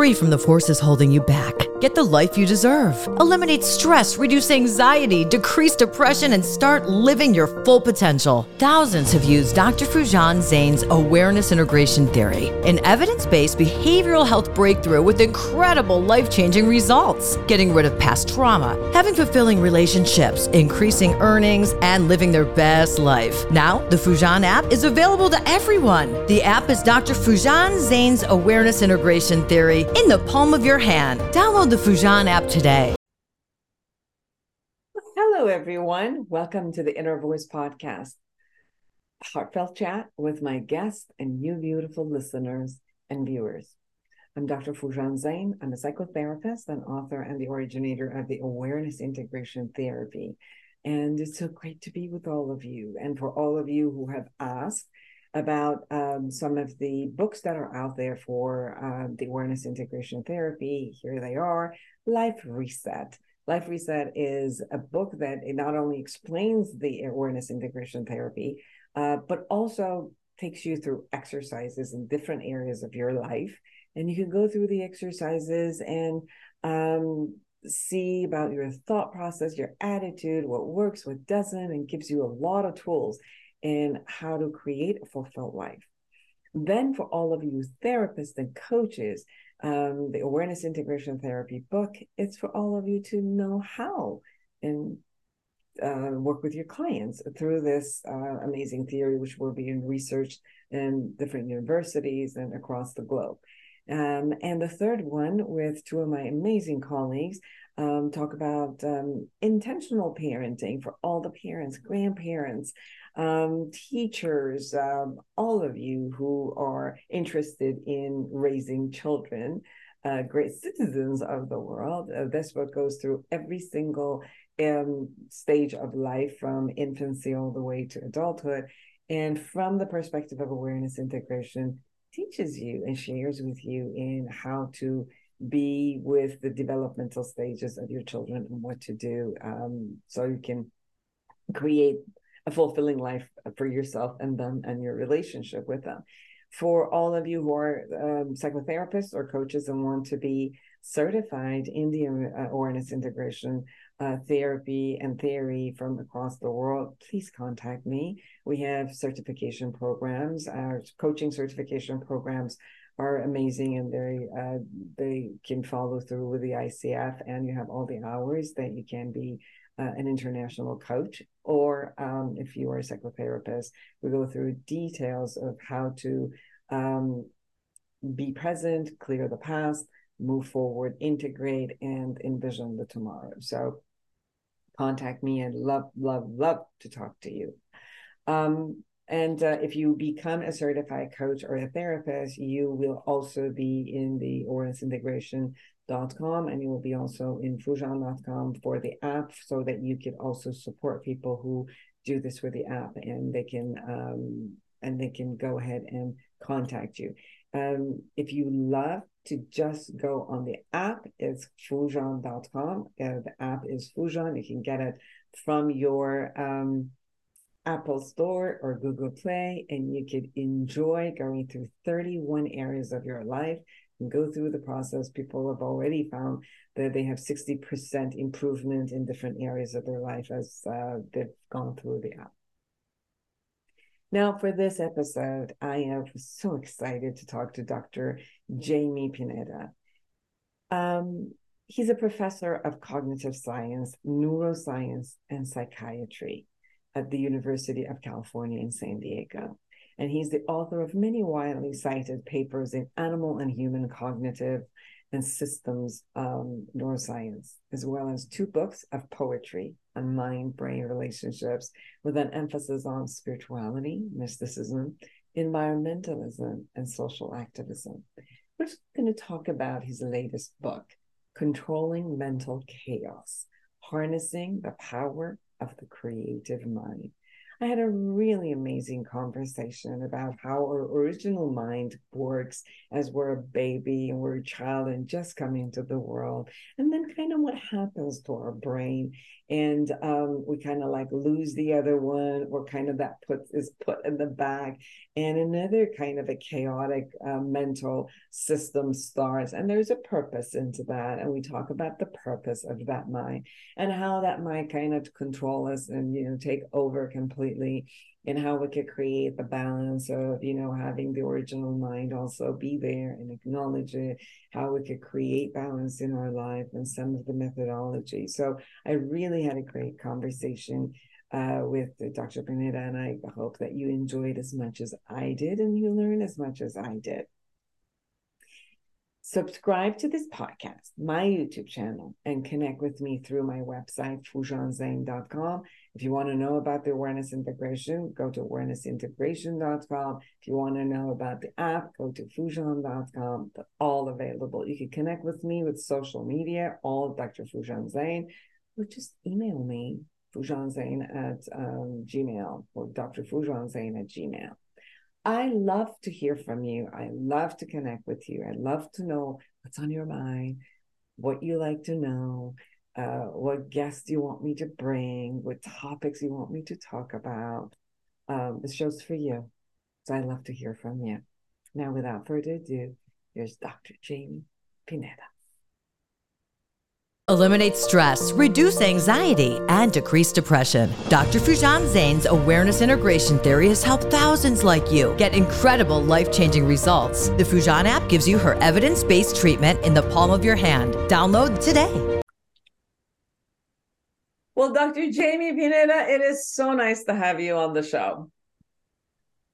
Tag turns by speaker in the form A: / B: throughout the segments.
A: free from the forces holding you back. Get the life you deserve. Eliminate stress, reduce anxiety, decrease depression, and start living your full potential. Thousands have used Dr. Foojan Zeine's awareness integration theory, an evidence based behavioral health breakthrough with incredible life changing results. Getting rid of past trauma, having fulfilling relationships, increasing earnings, and living their best life. Now, the Fujian app is available to everyone. The app is Dr. Foojan Zeine's awareness integration theory in the palm of your hand. Download the Foojan app today.
B: Hello, everyone. Welcome to the Inner Voice Podcast. Heartfelt chat with my guests and you beautiful listeners and viewers. I'm Dr. Foojan Zeine. I'm a psychotherapist and author and the originator of the Awareness Integration Therapy. And it's so great to be with all of you. And for all of you who have asked, about um, some of the books that are out there for uh, the awareness integration therapy. Here they are Life Reset. Life Reset is a book that it not only explains the awareness integration therapy, uh, but also takes you through exercises in different areas of your life. And you can go through the exercises and um, see about your thought process, your attitude, what works, what doesn't, and gives you a lot of tools in how to create a fulfilled life. Then, for all of you therapists and coaches, um, the Awareness Integration Therapy book, it's for all of you to know how and uh, work with your clients through this uh, amazing theory, which will be researched in different universities and across the globe. Um, and the third one with two of my amazing colleagues um, talk about um, intentional parenting for all the parents, grandparents, um, teachers, um, all of you who are interested in raising children, uh, great citizens of the world. Uh, this book goes through every single um, stage of life from infancy all the way to adulthood. And from the perspective of awareness integration, teaches you and shares with you in how to be with the developmental stages of your children and what to do um, so you can create a fulfilling life for yourself and them and your relationship with them. For all of you who are um, psychotherapists or coaches and want to be certified in the awareness integration uh, therapy and theory from across the world, please contact me. We have certification programs. Our coaching certification programs are amazing and they uh, they can follow through with the ICF and you have all the hours that you can be uh, an international coach, or um, if you are a psychotherapist, we go through details of how to um, be present, clear the past, move forward, integrate, and envision the tomorrow. So contact me and love, love, love to talk to you. Um, and uh, if you become a certified coach or a therapist, you will also be in the awareness integration com and you will be also in foojan.com for the app so that you can also support people who do this with the app and they can um, and they can go ahead and contact you um, if you love to just go on the app it's foojan.com uh, the app is Foojan you can get it from your um, Apple Store or Google Play, and you could enjoy going through 31 areas of your life and go through the process. People have already found that they have 60% improvement in different areas of their life as uh, they've gone through the app. Now, for this episode, I am so excited to talk to Dr. Jaime Pineda. Um, he's a professor of cognitive science, neuroscience, and psychiatry at the University of California in San Diego. And he's the author of many widely cited papers in animal and human cognitive and systems um, neuroscience, as well as two books of poetry on mind brain relationships with an emphasis on spirituality, mysticism, environmentalism, and social activism. We're going to talk about his latest book, Controlling Mental Chaos Harnessing the Power of the Creative Mind. I had a really amazing conversation about how our original mind works as we're a baby and we're a child and just coming into the world. And then kind of what happens to our brain. And um, we kind of like lose the other one, or kind of that put is put in the back. And another kind of a chaotic uh, mental system starts. And there's a purpose into that. And we talk about the purpose of that mind and how that mind kind of control us and, you know, take over completely and how we could create the balance of you know having the original mind also be there and acknowledge it how we could create balance in our life and some of the methodology so i really had a great conversation uh, with dr Pineda, and i hope that you enjoyed as much as i did and you learned as much as i did subscribe to this podcast, my YouTube channel, and connect with me through my website, foojanzeine.com. If you want to know about the awareness integration, go to awarenessintegration.com. If you want to know about the app, go to foojan.com. They're all available. You can connect with me with social media, all Dr. Foojan Zeine, or just email me, foojanzeine at um, gmail or Dr. Foojanzeine at gmail. I love to hear from you. I love to connect with you. I love to know what's on your mind, what you like to know, uh, what guests do you want me to bring, what topics you want me to talk about. Um, the show's for you. So I love to hear from you. Now, without further ado, here's Dr. Jaime Pineda.
A: Eliminate stress, reduce anxiety, and decrease depression. Dr. Foojan Zeine's awareness integration theory has helped thousands like you get incredible life changing results. The Foojan app gives you her evidence based treatment in the palm of your hand. Download today.
B: Well, Dr. Jaime Pineda, it is so nice to have you on the show.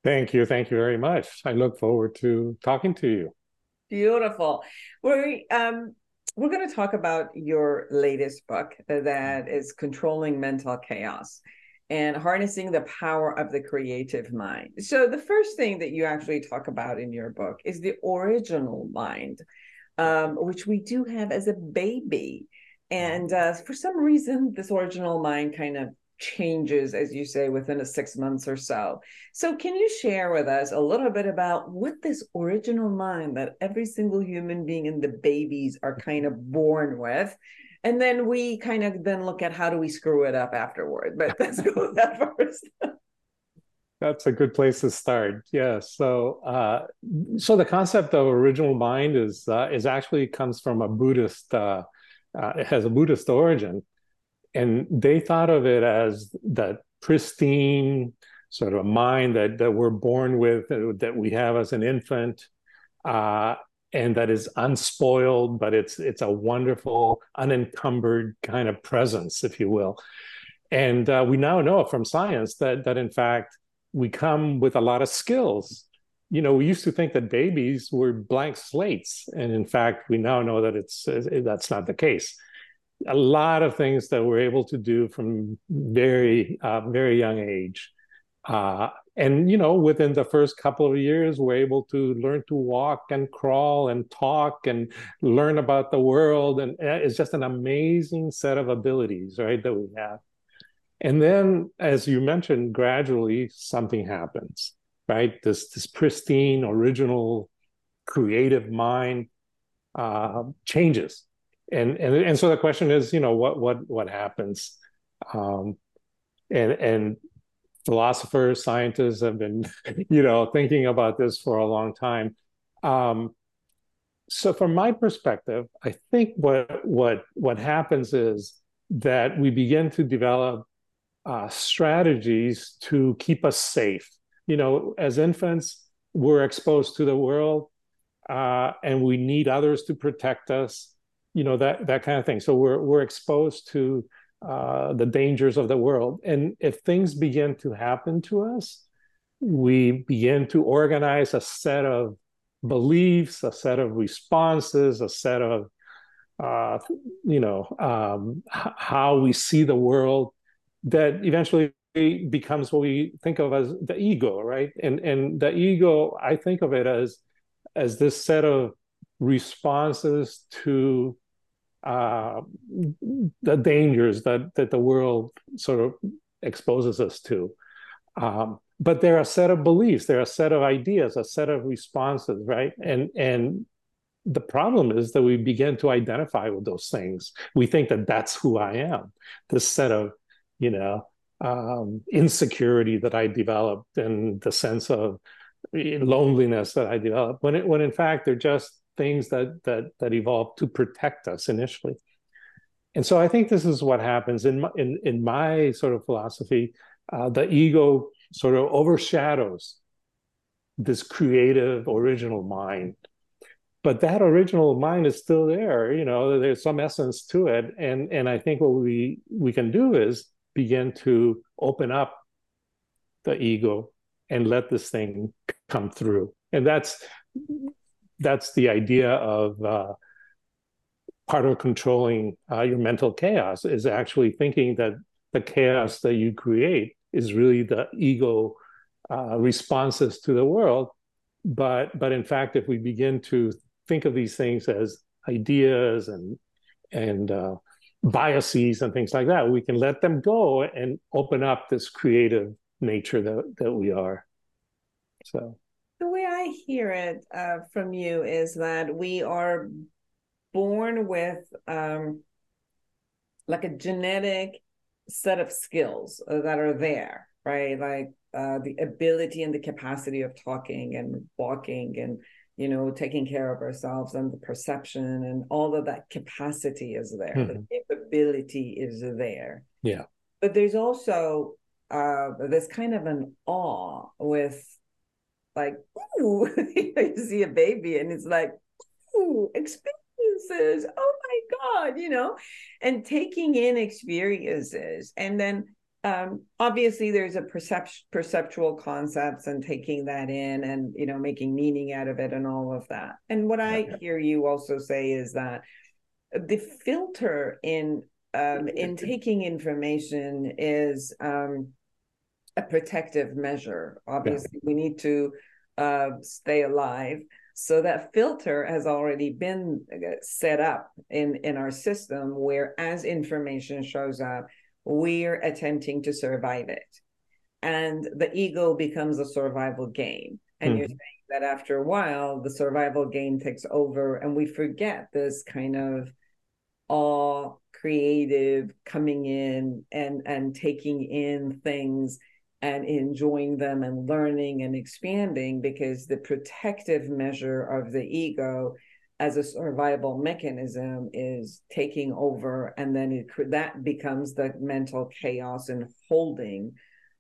C: Thank you. Thank you very much. I look forward to talking to you.
B: Beautiful. We're um, we're going to talk about your latest book that is Controlling Mental Chaos and harnessing the power of the creative mind. So, the first thing that you actually talk about in your book is the original mind, um, which we do have as a baby. And uh, for some reason, this original mind kind of changes, as you say, within a six months or so. So, can you share with us a little bit about what this original mind that every single human being and the babies are kind of born with? And then we kind of then look at how do we screw it up afterward. But let's go with that first.
C: That's a good place to start. Yeah. So, uh, so the concept of original mind is uh, is actually comes from a Buddhist. Uh, uh it has a Buddhist origin, and they thought of it as that pristine sort of a mind that that we're born with that we have as an infant uh, and that is unspoiled but it's it's a wonderful unencumbered kind of presence if you will. And uh, we now know from science that that in fact we come with a lot of skills you know we used to think that babies were blank slates. And in fact we now know that it's that's not the case. A lot of things that we're able to do from very uh, very young age uh, and you know within the first couple of years we're able to learn to walk and crawl and talk and learn about the world. And uh, it's just an amazing set of abilities right that we have. And then as you mentioned gradually something happens right? This this pristine original creative mind uh, changes. And and and so the question is you know what what what happens? Um and and philosophers scientists have been you know thinking about this for a long time. Um so from my perspective i think what what what happens is that we begin to develop uh, strategies to keep us safe you know as infants we're exposed to the world uh, and we need others to protect us you know that that kind of thing. So we're we're exposed to uh, the dangers of the world, and if things begin to happen to us, we begin to organize a set of beliefs, a set of responses, a set of uh, you know um, how we see the world that eventually becomes what we think of as the ego, right? And and the ego, I think of it as as this set of responses to uh, the dangers that that the world sort of exposes us to. Um, but they're a set of beliefs, they're a set of ideas, a set of responses, right? And and the problem is that we begin to identify with those things. We think that that's who I am. This set of, you know, um, insecurity that I developed and the sense of loneliness that I developed. When it when in fact they're just things that that that evolved to protect us initially. And so I think this is what happens in my, in in my sort of philosophy. Uh, the ego sort of overshadows this creative original mind but that original mind is still there you know there's some essence to it and and i think what we we can do is begin to open up the ego and let this thing come through and that's that's the idea of uh, part of controlling uh, your mental chaos is actually thinking that the chaos that you create is really the ego uh, responses to the world. But but in fact, if we begin to think of these things as ideas and and uh, biases and things like that, we can let them go and open up this creative nature that that we are. So
B: the way I hear it uh, from you is that we are born with um, like a genetic set of skills uh, that are there, right? Like uh, the ability and the capacity of talking and walking and you know taking care of ourselves and the perception and all of that capacity is there. Mm-hmm. the capability is there.
C: Yeah.
B: But there's also uh this kind of an awe with like ooh you see a baby and it's like ooh experiences. Oh my God, you know, and taking in experiences. And then um, obviously there's a perception perceptual concepts and taking that in and you know making meaning out of it and all of that. And what i hear you also say is that the filter in um, in taking information is um, a protective measure. Obviously yeah. we need to uh, stay alive. So that filter has already been uh, set up in, in our system where as information shows up, we're attempting to survive it. And the ego becomes a survival game. And mm-hmm. you're saying that after a while, the survival game takes over and we forget this kind of all creative coming in and and taking in things and enjoying them and learning and expanding because the protective measure of the ego as a survival mechanism is taking over and then it that becomes the mental chaos and holding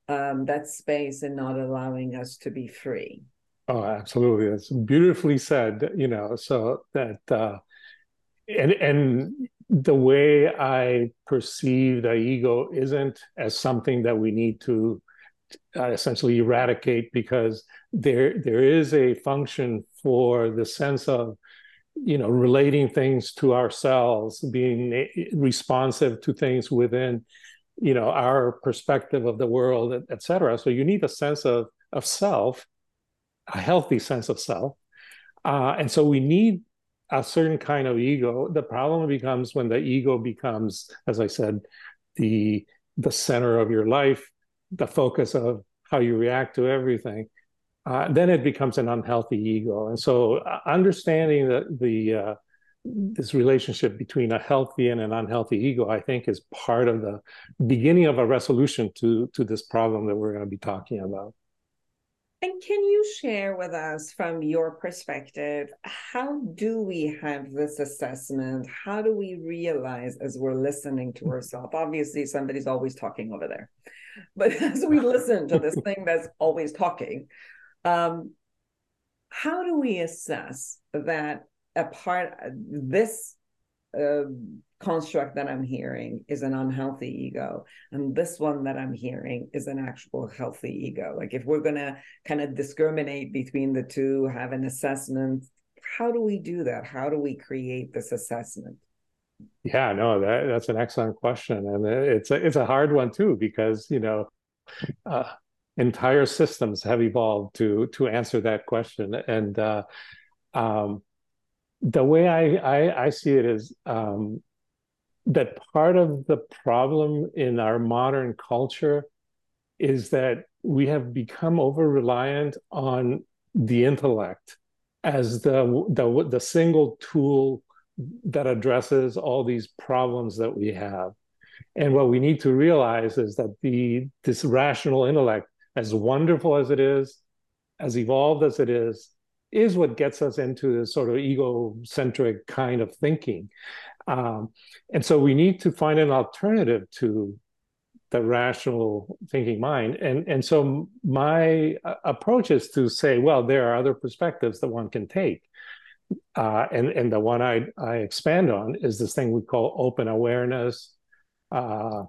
B: um, that space and not allowing us to be free.
C: Oh absolutely. That's beautifully said you know so that uh and and the way i perceive the ego isn't as something that we need to uh, essentially eradicate because there there is a function for the sense of you know relating things to ourselves being responsive to things within you know our perspective of the world et cetera. So you need a sense of of self a healthy sense of self. Uh, and so we need a certain kind of ego. The problem becomes when the ego becomes as i said the the center of your life the focus of how you react to everything, uh, then it becomes an unhealthy ego. And so, uh, understanding that the uh, this relationship between a healthy and an unhealthy ego, I think, is part of the beginning of a resolution to to this problem that we're going to be talking about.
B: And can you share with us from your perspective, how do we have this assessment? How do we realize as we're listening to ourselves? Obviously, somebody's always talking over there. But as we listen to this thing that's always talking, um, how do we assess that a part this uh, construct that I'm hearing is an unhealthy ego, and this one that I'm hearing is an actual healthy ego? Like if we're gonna kind of discriminate between the two, have an assessment, how do we do that? How do we create this assessment?
C: Yeah, no, that, that's an excellent question, and it's a, it's a hard one too because you know uh, entire systems have evolved to to answer that question, and uh, um, the way I, I, I see it is um, that part of the problem in our modern culture is that we have become over reliant on the intellect as the, the the single tool that addresses all these problems that we have. And what we need to realize is that the this rational intellect, as wonderful as it is, as evolved as it is, is what gets us into this sort of egocentric kind of thinking. Um, and so we need to find an alternative to the rational thinking mind. And, and so my uh, approach is to say, well, there are other perspectives that one can take. Uh, and, and the one I, I expand on is this thing we call open awareness, uh,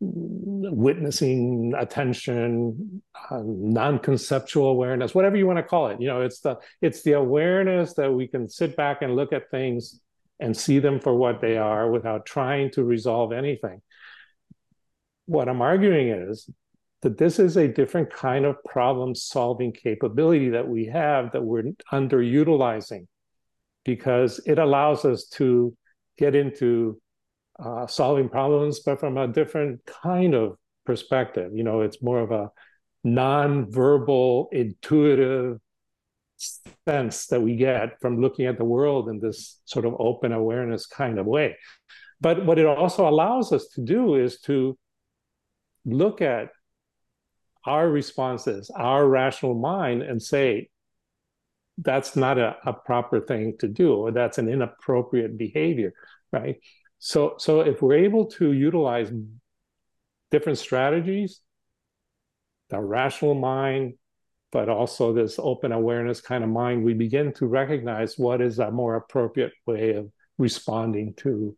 C: witnessing attention uh, non-conceptual awareness whatever you want to call it. You know it's the it's the awareness that we can sit back and look at things and see them for what they are without trying to resolve anything. What i'm arguing is that this is a different kind of problem solving capability that we have that we're underutilizing because it allows us to get into uh, solving problems, but from a different kind of perspective. You know, it's more of a non-verbal, intuitive sense that we get from looking at the world in this sort of open awareness kind of way. But what it also allows us to do is to look at our responses, our rational mind, and say, that's not a, a proper thing to do, or that's an inappropriate behavior, right? So, so if we're able to utilize different strategies, the rational mind, but also this open awareness kind of mind, we begin to recognize what is a more appropriate way of responding to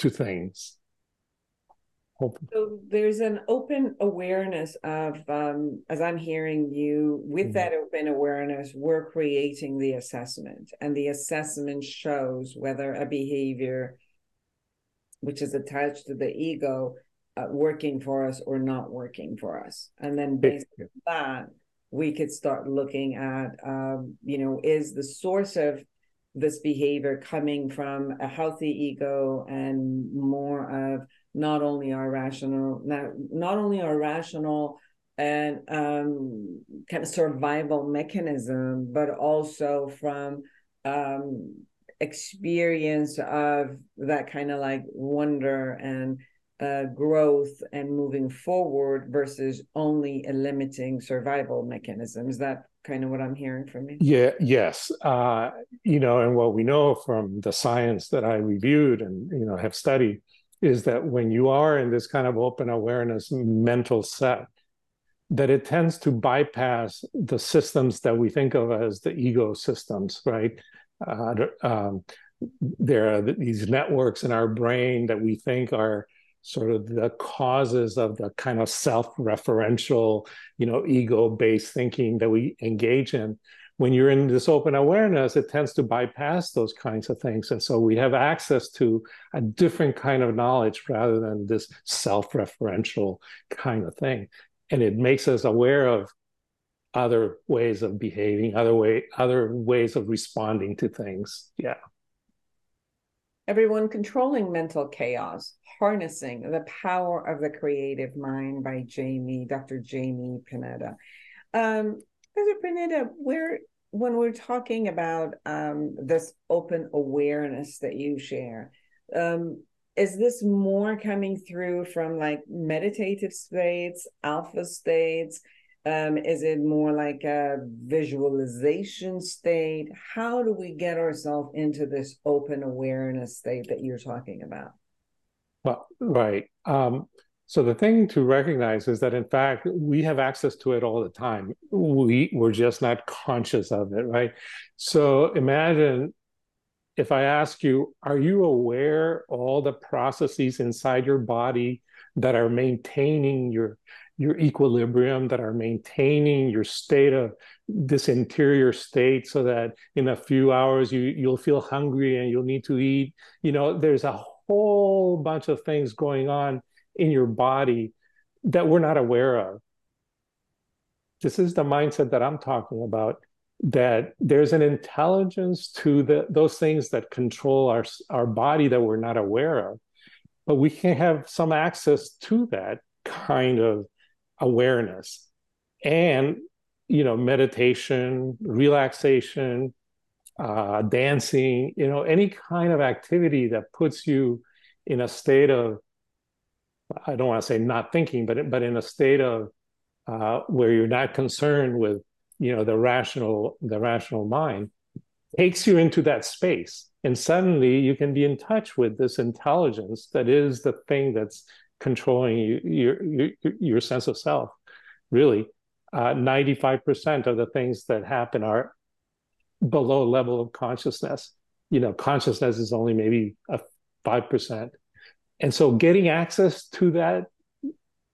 C: to things.
B: So there's an open awareness of, um, as I'm hearing you, with mm-hmm. that open awareness, we're creating the assessment, and the assessment shows whether a behavior which is attached to the ego uh, working for us or not working for us and then based yeah. on that we could start looking at um, you know is the source of this behavior coming from a healthy ego and more of not only our rational not, not only our rational and um, kind of survival mechanism but also from um, experience of that kind of like wonder and uh, growth and moving forward versus only a limiting survival mechanism. Is that kind of what I'm hearing from you?
C: Yeah, yes. Uh, you know, and what we know from the science that I reviewed and, you know, have studied is that when you are in this kind of open awareness mental set, that it tends to bypass the systems that we think of as the ego systems, right? Uh, um, there are these networks in our brain that we think are sort of the causes of the kind of self-referential, you know, ego-based thinking that we engage in. When you're in this open awareness, it tends to bypass those kinds of things. And so we have access to a different kind of knowledge rather than this self-referential kind of thing. And it makes us aware of other ways of behaving, other way, other ways of responding to things. Yeah.
B: Everyone controlling mental chaos, harnessing the power of the creative mind by Jamie, Dr. Jaime Pineda. Um, Dr. Pineda, where when we're talking about um, this open awareness that you share, um, is this more coming through from like meditative states, alpha states? Um, is it more like a visualization state? How do we get ourselves into this open awareness state that you're talking about?
C: Well, right. Um, so the thing to recognize is that in fact we have access to it all the time. We we're just not conscious of it, right? So imagine if I ask you, are you aware all the processes inside your body that are maintaining your your equilibrium, that are maintaining your state of this interior state so that in a few hours you you'll feel hungry and you'll need to eat. You know, there's a whole bunch of things going on in your body that we're not aware of. This is the mindset that I'm talking about that there's an intelligence to the those things that control our our body that we're not aware of but we can have some access to that kind of awareness. and you know meditation relaxation uh, dancing you know any kind of activity that puts you in a state of i don't want to say not thinking but but in a state of uh, where you're not concerned with you know the rational the rational mind takes you into that space and suddenly you can be in touch with this intelligence that is the thing that's controlling you, your, your your sense of self. Really uh, 95% of the things that happen are below level of consciousness. You know consciousness is only maybe a 5% and so getting access to that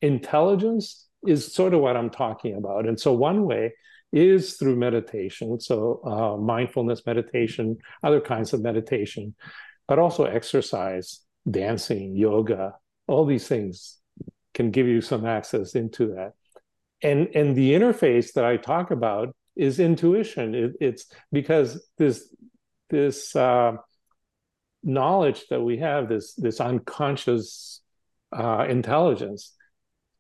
C: intelligence is sort of what i'm talking about. And so one way is through meditation. So uh, mindfulness meditation other kinds of meditation but also exercise dancing yoga all these things can give you some access into that. And and the interface that i talk about is intuition. It, it's because this this uh, knowledge that we have this this unconscious uh, intelligence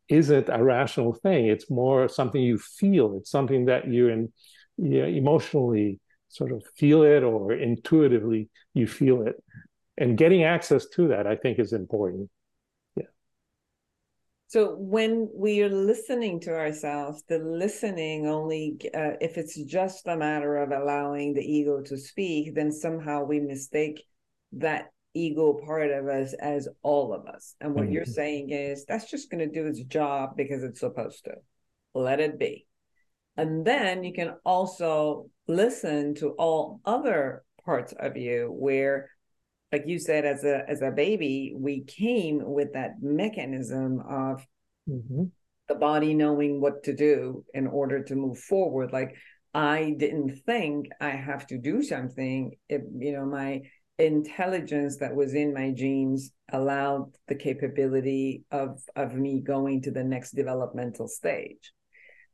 C: isn't a rational thing. It's more something you feel. It's something that you in you know, emotionally sort of feel it or intuitively you feel it. And getting access to that i think is important
B: so when we are listening to ourselves, the listening only, uh, if it's just a matter of allowing the ego to speak, then somehow we mistake that ego part of us as all of us. And what mm-hmm. you're saying is that's just going to do its job because it's supposed to. Let it be. And then you can also listen to all other parts of you where like you said as a as a baby we came with that mechanism of mm-hmm. the body knowing what to do in order to move forward like i didn't think i have to do something if you know my intelligence that was in my genes allowed the capability of of me going to the next developmental stage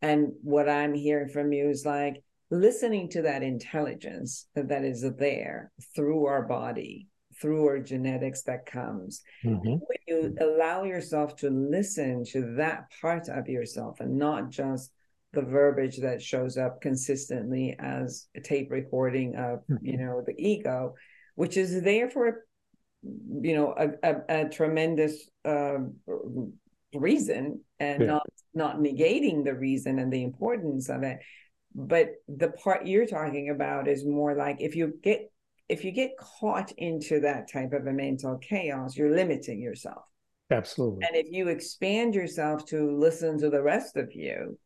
B: and what i'm hearing from you is like listening to that intelligence that is there through our body through our genetics that comes. Mm-hmm. When you allow yourself to listen to that part of yourself and not just the verbiage that shows up consistently as a tape recording of, mm-hmm. you know, the ego, which is there for, you know, a, a, a tremendous uh, reason and yeah. not not negating the reason and the importance of it but the part you're talking about is more like if you get if you get caught into that type of a mental chaos, you're limiting yourself.
C: Absolutely.
B: And if you expand yourself to listen to the rest of you,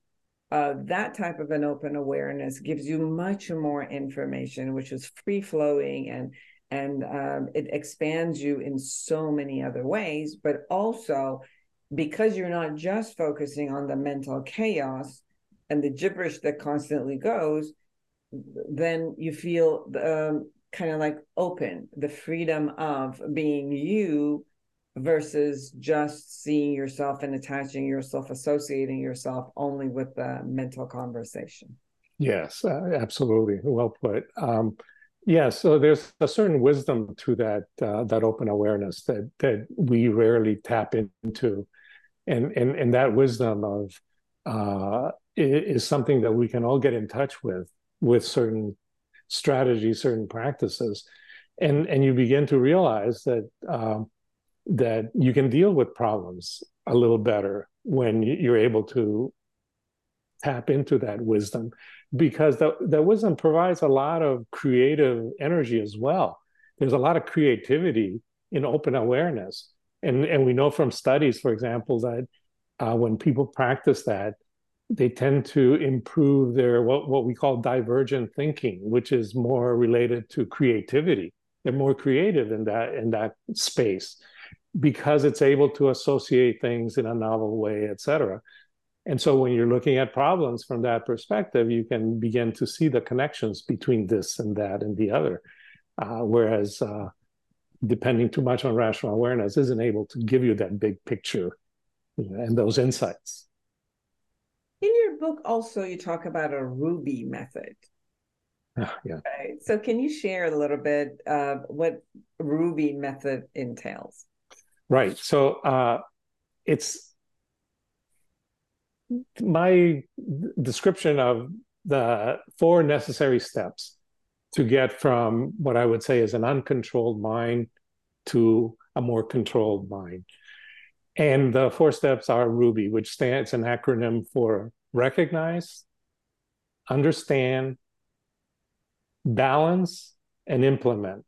B: uh, that type of an open awareness gives you much more information, which is free flowing and and um, it expands you in so many other ways. But also, because you're not just focusing on the mental chaos and the gibberish that constantly goes, then you feel um, kind of like open the freedom of being you versus just seeing yourself and attaching yourself associating yourself only with the mental conversation.
C: Yes uh, absolutely. Well put. Um, yeah so there's a certain wisdom to that uh, that open awareness that that we rarely tap into. And and and that wisdom of uh, is something that we can all get in touch with with certain strategies, certain practices, and and you begin to realize that um, that you can deal with problems a little better when you're able to tap into that wisdom because that, the wisdom provides a lot of creative energy as well. There's a lot of creativity in open awareness. And and we know from studies for example that uh, when people practice that they tend to improve their what, what we call divergent thinking, which is more related to creativity. They're more creative in that in that space because it's able to associate things in a novel way, et cetera. And so when you're looking at problems from that perspective, you can begin to see the connections between this and that and the other. Uh, whereas uh, depending too much on rational awareness isn't able to give you that big picture you know, and those insights.
B: In your book, also, you talk about a Ruby method.
C: Uh, yeah.
B: Right. So, can you share a little bit of what Ruby method entails?
C: Right. So, uh, it's my description of the four necessary steps to get from what I would say is an uncontrolled mind to a more controlled mind. And the four steps are Ruby, which stands an acronym for recognize, understand, balance, and implement.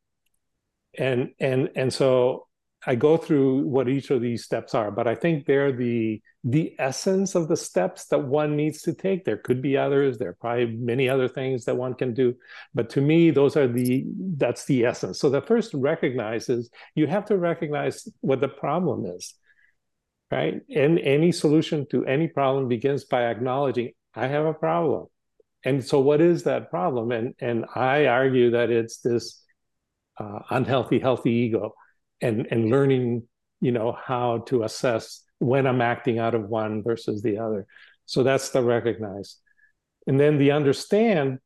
C: And and and so I go through what each of these steps are, but I think they're the the essence of the steps that one needs to take. There could be others. There are probably many other things that one can do, but to me, those are the that's the essence. So the first recognizes you have to recognize what the problem is, right? And any solution to any problem begins by acknowledging I have a problem. And so, what is that problem? And and I argue that it's this uh, unhealthy, healthy ego and and learning you know how to assess when i'm acting out of one versus the other so that's the recognize and then the understand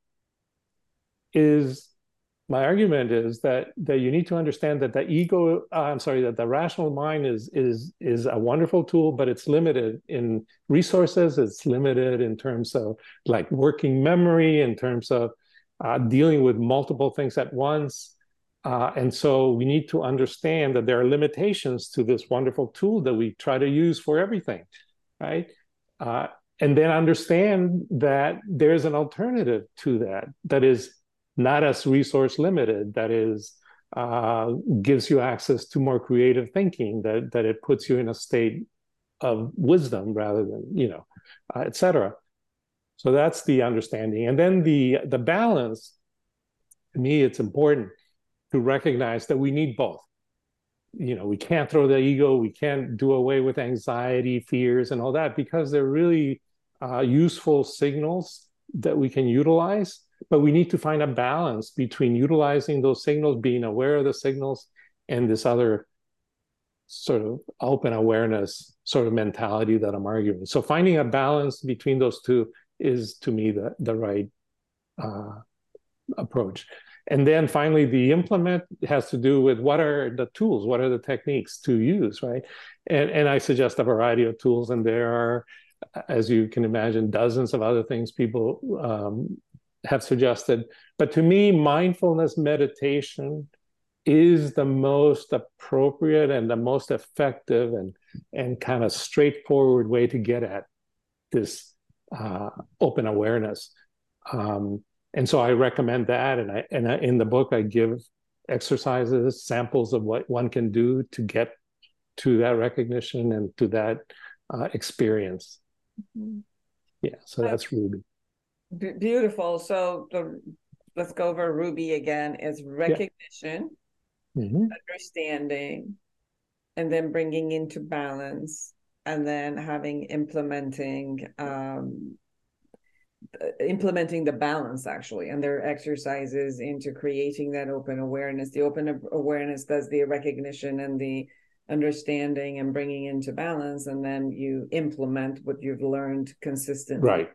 C: is my argument is that that you need to understand that the ego uh, i'm sorry that the rational mind is is is a wonderful tool but it's limited in resources it's limited in terms of like working memory in terms of uh, dealing with multiple things at once uh, and so we need to understand that there are limitations to this wonderful tool that we try to use for everything, right? Uh, and then understand that there's an alternative to that that is not as resource limited, that is uh, gives you access to more creative thinking, that that it puts you in a state of wisdom rather than you know, uh, etc. So that's the understanding, and then the the balance. To me, it's important to recognize that we need both. You know, we can't throw the ego, we can't do away with anxiety, fears, and all that because they're really uh, useful signals that we can utilize. But we need to find a balance between utilizing those signals, being aware of the signals, and this other sort of open awareness sort of mentality that I'm arguing. So finding a balance between those two is to me the the right uh, approach. And then finally, the implement has to do with what are the tools, what are the techniques to use, right? And, and I suggest a variety of tools, and there are, as you can imagine, dozens of other things people um, have suggested. But to me, mindfulness meditation is the most appropriate and the most effective and and kind of straightforward way to get at this uh, open awareness. Um, and so I recommend that. And I and I, in the book I give exercises, samples of what one can do to get to that recognition and to that uh, experience. Mm-hmm. Yeah, so that's Ruby.
B: B- beautiful. So the let's go over Ruby again. Is recognition, yeah. mm-hmm. understanding, and then bringing into balance, and then having implementing um, implementing the balance actually and their exercises into creating that open awareness the open awareness does the recognition and the understanding and bringing into balance and then you implement what you've learned consistently
C: right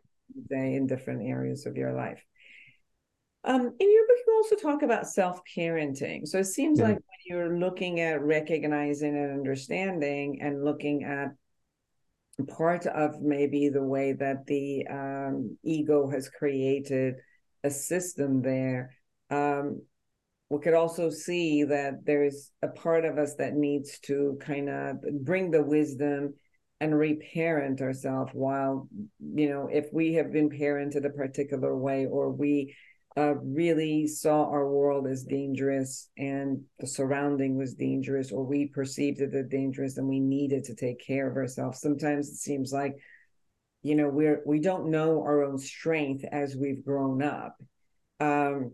B: in different areas of your life um, in your book you also talk about self-parenting so it seems yeah. like when you're looking at recognizing and understanding and looking at part of maybe the way that the um, ego has created a system there. Um, we could also see that there's a part of us that needs to kind of bring the wisdom and reparent ourselves while you know if we have been parented a particular way or we uh, really saw our world as dangerous and the surrounding was dangerous or we perceived it as dangerous and we needed to take care of ourselves sometimes it seems like you know we're we don't know our own strength as we've grown up. Um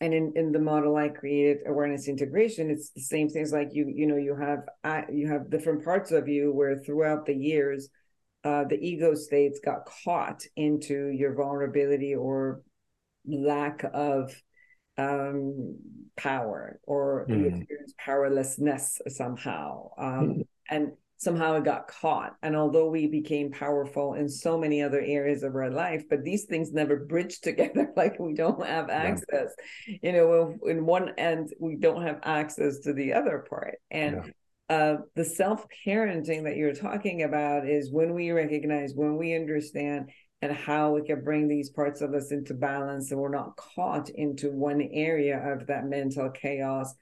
B: and in in the model i created awareness integration it's the same things like you you know you have uh, you have different parts of you where throughout the years uh, the ego states got caught into your vulnerability or lack of um, power or mm. experience powerlessness somehow. Um, mm. And somehow it got caught. And although we became powerful in so many other areas of our life, but these things never bridge together. like we don't have access. Yeah. You know, in one end, we don't have access to the other part. And yeah. uh, the self parenting that you're talking about is when we recognize, when we understand, and how we can bring these parts of us into balance and we're not caught into one area of that mental chaos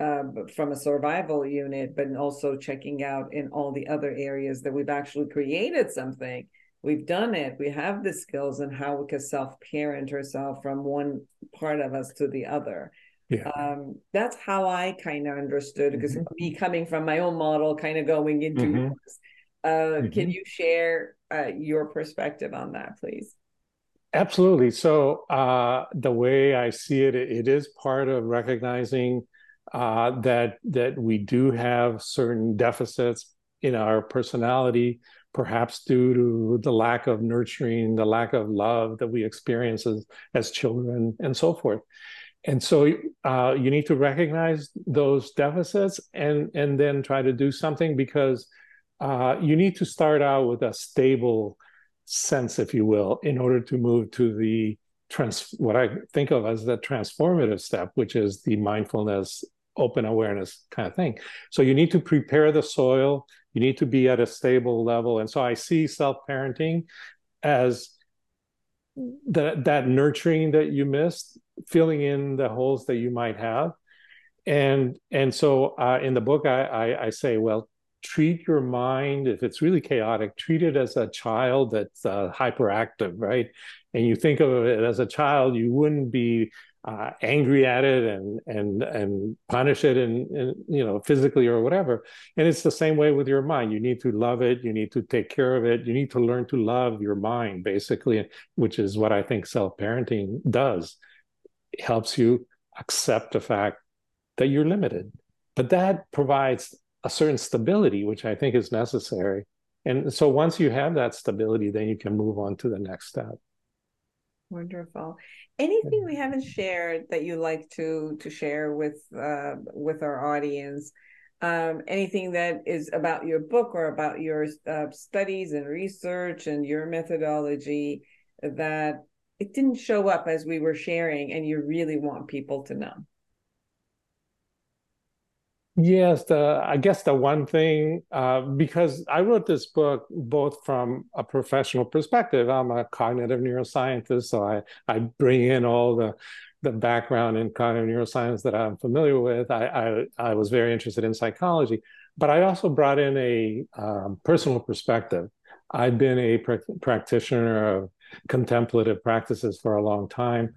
B: uh, from a survival unit, but also checking out in all the other areas that we've actually created something. We've done it. We have the skills and how we can self parent ourselves from one part of us to the other. Yeah. Um, that's how I kind of understood because mm-hmm. me coming from my own model, kind of going into mm-hmm. yours. Uh, mm-hmm. Can you share uh, your perspective on that, please?
C: Absolutely. So uh, the way I see it, it is part of recognizing uh, that that we do have certain deficits in our personality, perhaps due to the lack of nurturing, the lack of love that we experience as, as children, and so forth. And so uh, you need to recognize those deficits and and then try to do something because uh, you need to start out with a stable sense, if you will, in order to move to the trans what I think of as the transformative step, which is the mindfulness, open awareness kind of thing. So you need to prepare the soil. You need to be at a stable level, and so I see self parenting as that that nurturing that you missed filling in the holes that you might have and and so uh, in the book I, I, I say well treat your mind if it's really chaotic treat it as a child that's uh, hyperactive right and you think of it as a child you wouldn't be uh, angry at it and and and punish it and, you know physically or whatever. And it's the same way with your mind. You need to love it. You need to take care of it. You need to learn to love your mind basically which is what i think self-parenting does. It helps you accept the fact that you're limited. But that provides a certain stability which i think is necessary. And so once you have that stability then you can move on to the next step
B: Wonderful. Anything we haven't shared that you'd like to to share with uh, with our audience? Um, anything that is about your book or about your uh, studies and research and your methodology that it didn't show up as we were sharing, and you really want people to know?
C: Yes, the I guess the one thing uh, because I wrote this book both from a professional perspective. I'm a cognitive neuroscientist, so I I bring in all the the background in cognitive neuroscience that I'm familiar with. I I, I was very interested in psychology, but I also brought in a um, personal perspective. I've been a pr- practitioner of contemplative practices for a long time,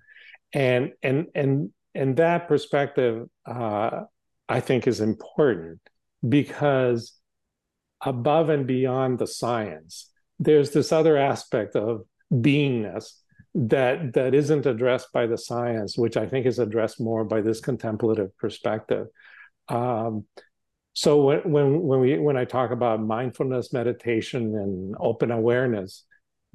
C: and and and and that perspective. Uh, I think is important because above and beyond the science, there's this other aspect of beingness that that isn't addressed by the science, which I think is addressed more by this contemplative perspective. Um, so when when when we when I talk about mindfulness, meditation, and open awareness,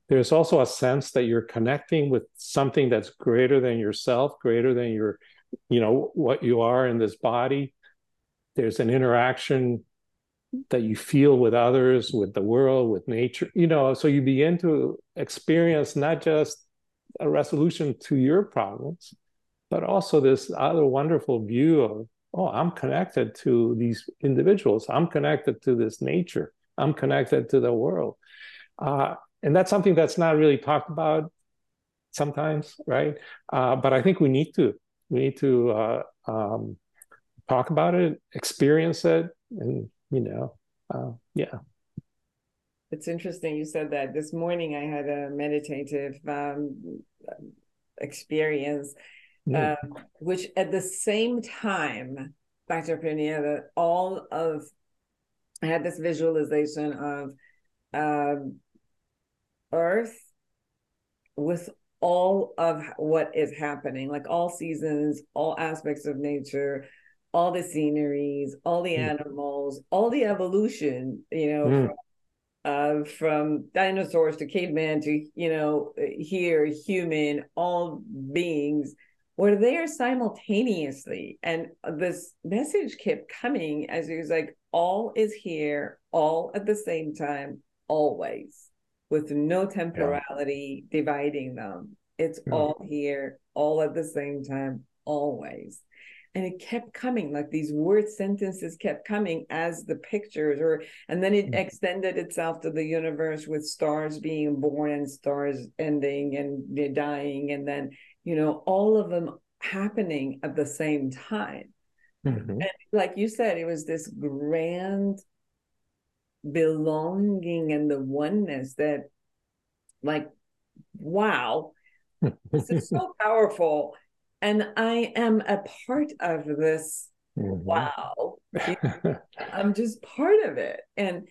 C: there's also a sense that you're connecting with something that's greater than yourself, greater than your, you know, what you are in this body, there's an interaction that you feel with others, with the world, with nature, you know, so you begin to experience not just a resolution to your problems, but also this other wonderful view of, oh, I'm connected to these individuals, I'm connected to this nature, I'm connected to the world. Uh, and that's something that's not really talked about sometimes, right? Uh, but I think we need to. We need to uh, um, talk about it, experience it, and you know, uh, yeah.
B: It's interesting you said that. This morning I had a meditative um, experience, mm. which at the same time, Dr. Pineda, all of I had this visualization of um, Earth with all of what is happening, like all seasons, all aspects of nature, all the sceneries, all the mm. animals, all the evolution, you know, mm. from, uh, from dinosaurs to caveman to, you know, here, human, all beings were there simultaneously. And this message kept coming as it was like, all is here, all at the same time, always, with no temporality yeah. dividing them. It's yeah. all here, all at the same time, always and it kept coming like these word sentences kept coming as the pictures or and then it mm-hmm. extended itself to the universe with stars being born and stars ending and dying and then you know all of them happening at the same time mm-hmm. and like you said it was this grand belonging and the oneness that like wow this is so powerful and i am a part of this mm-hmm. wow. I'm just part of it. And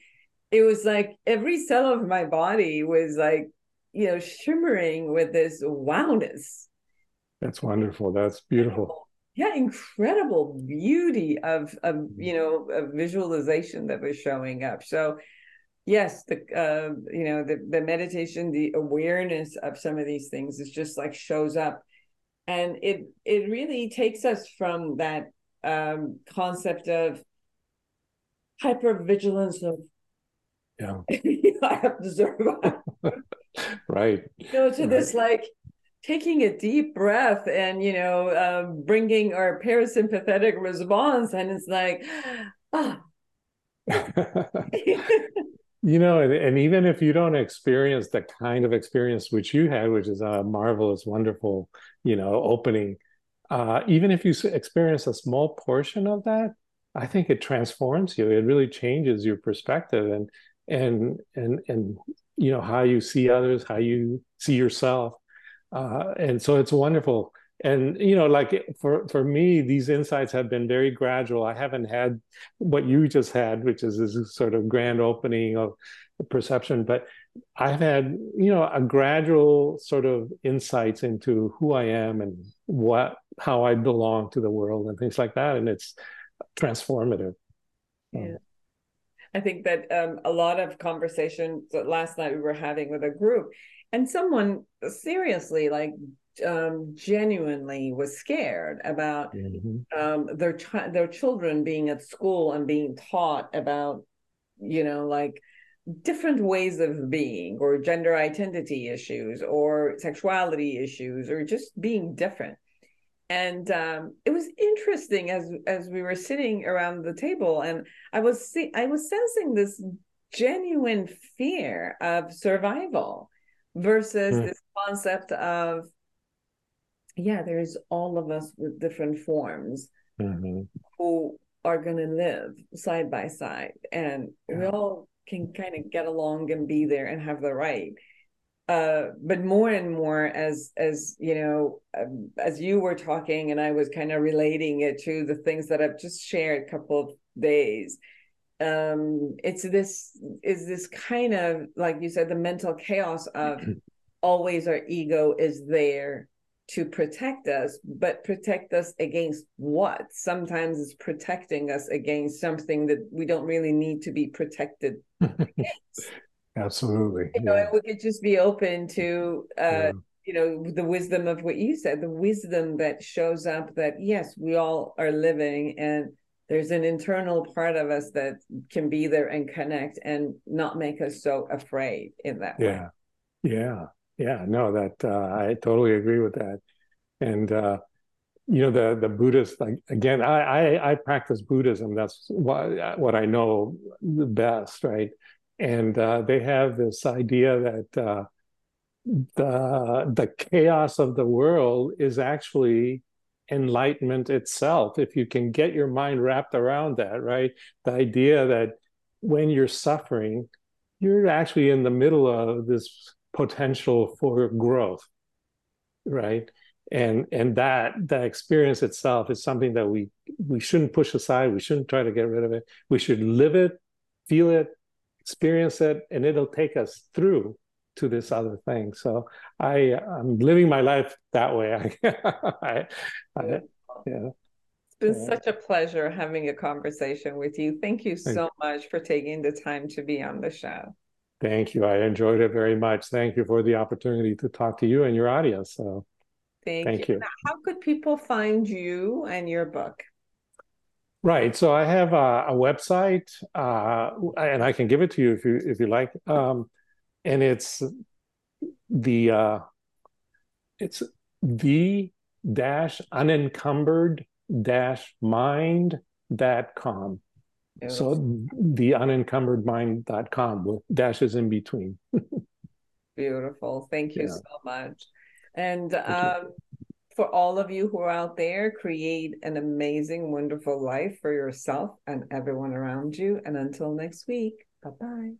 B: it was like every cell of my body was like you know shimmering with this wowness.
C: That's wonderful. That's beautiful.
B: Yeah incredible beauty of of mm-hmm. you know a visualization that was showing up. So yes the uh you know the the meditation the awareness of some of these things is just like shows up and it it really takes us from that um concept of hypervigilance of
C: yeah.
B: I have to survive
C: right.
B: You know to right. this like taking a deep breath and you know um, bringing our parasympathetic response and it's like ah
C: you know and, even if you don't experience the kind of experience which you had which is a marvelous wonderful you know opening uh, even if you experience a small portion of that i think it transforms you. It really changes your perspective and and and and you know how you see others how you see yourself. Uh, and so it's wonderful and you know like for for me these insights have been very gradual i haven't had what you just had which is this sort of grand opening of perception but i've had you know a gradual sort of insights into who i am and what how i belong to the world and things like that and it's transformative
B: yeah. I think that um, a lot of conversations that last night we were having with a group, and someone seriously like um, genuinely was scared about mm-hmm. um, their their children being at school and being taught about you know like different ways of being or gender identity issues or sexuality issues or just being different and um, it was interesting as as we were sitting around the table and i was see- i was sensing this genuine fear of survival versus mm. this concept of yeah, there's all of us with different forms mm-hmm. who are going to live side by side, and yeah. we all can kind of get along and be there and have the right. Uh, but more and more as as you know um, as you were talking and i was kind of relating it to the things that i've just shared a couple of days um it's this is this kind of like you said the mental chaos of always our ego is there to protect us, but protect us against what? Sometimes it's protecting us against something that we don't really need to be protected against.
C: Absolutely.
B: You know, yeah. we could just be open to uh, yeah. you know, the wisdom of what you said, the wisdom that shows up that yes, we all are living and there's an internal part of us that can be there and connect and not make us so afraid in that
C: yeah. way. Yeah yeah no that uh, i totally agree with that. And uh, you know the the buddhist like again I, I i practice buddhism. That's what what i know the best right? And uh, they have this idea that uh, the the chaos of the world is actually enlightenment itself if you can get your mind wrapped around that right? The idea that when you're suffering you're actually in the middle of this potential for growth right? And and that that experience itself is something that we we shouldn't push aside. We shouldn't try to get rid of it. We should live it feel it experience it and it'll take us through to this other thing. So i i'm living my life that way. I, I, yeah.
B: it's been such a pleasure having a conversation with you. Thank you so much for taking the time to be on the show.
C: Thank you. I enjoyed it very much. Thank you for the opportunity to talk to you and your audience. So
B: thank, thank you. you. Now, how could people find you and your book?
C: Right. So I have a, a website, uh, and I can give it to you if you if you like. Um, and it's the uh, it's the dash unencumbered mind.com. So the unencumberedmind.com with dashes in between.
B: Beautiful. Thank you yeah. so much. And um, for all of you who are out there, create an amazing, wonderful life for yourself and everyone around you. And until next week, bye bye.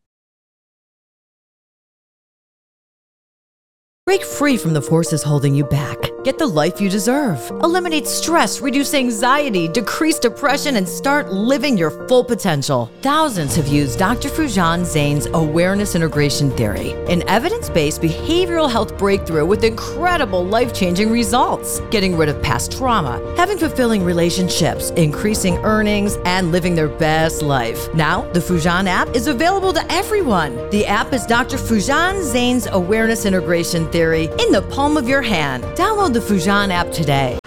A: Break free from the forces holding you back. Get the life you deserve. Eliminate stress, reduce anxiety, decrease depression, and start living your full potential. Thousands have used Dr. Foojan Zeine's awareness integration theory, an evidence based behavioral health breakthrough with incredible life changing results. Getting rid of past trauma, having fulfilling relationships, increasing earnings, and living their best life. Now, the Foojan app is available to everyone. The app is Dr. Foojan Zeine's awareness integration theory in the palm of your hand. Download the Foojan app today.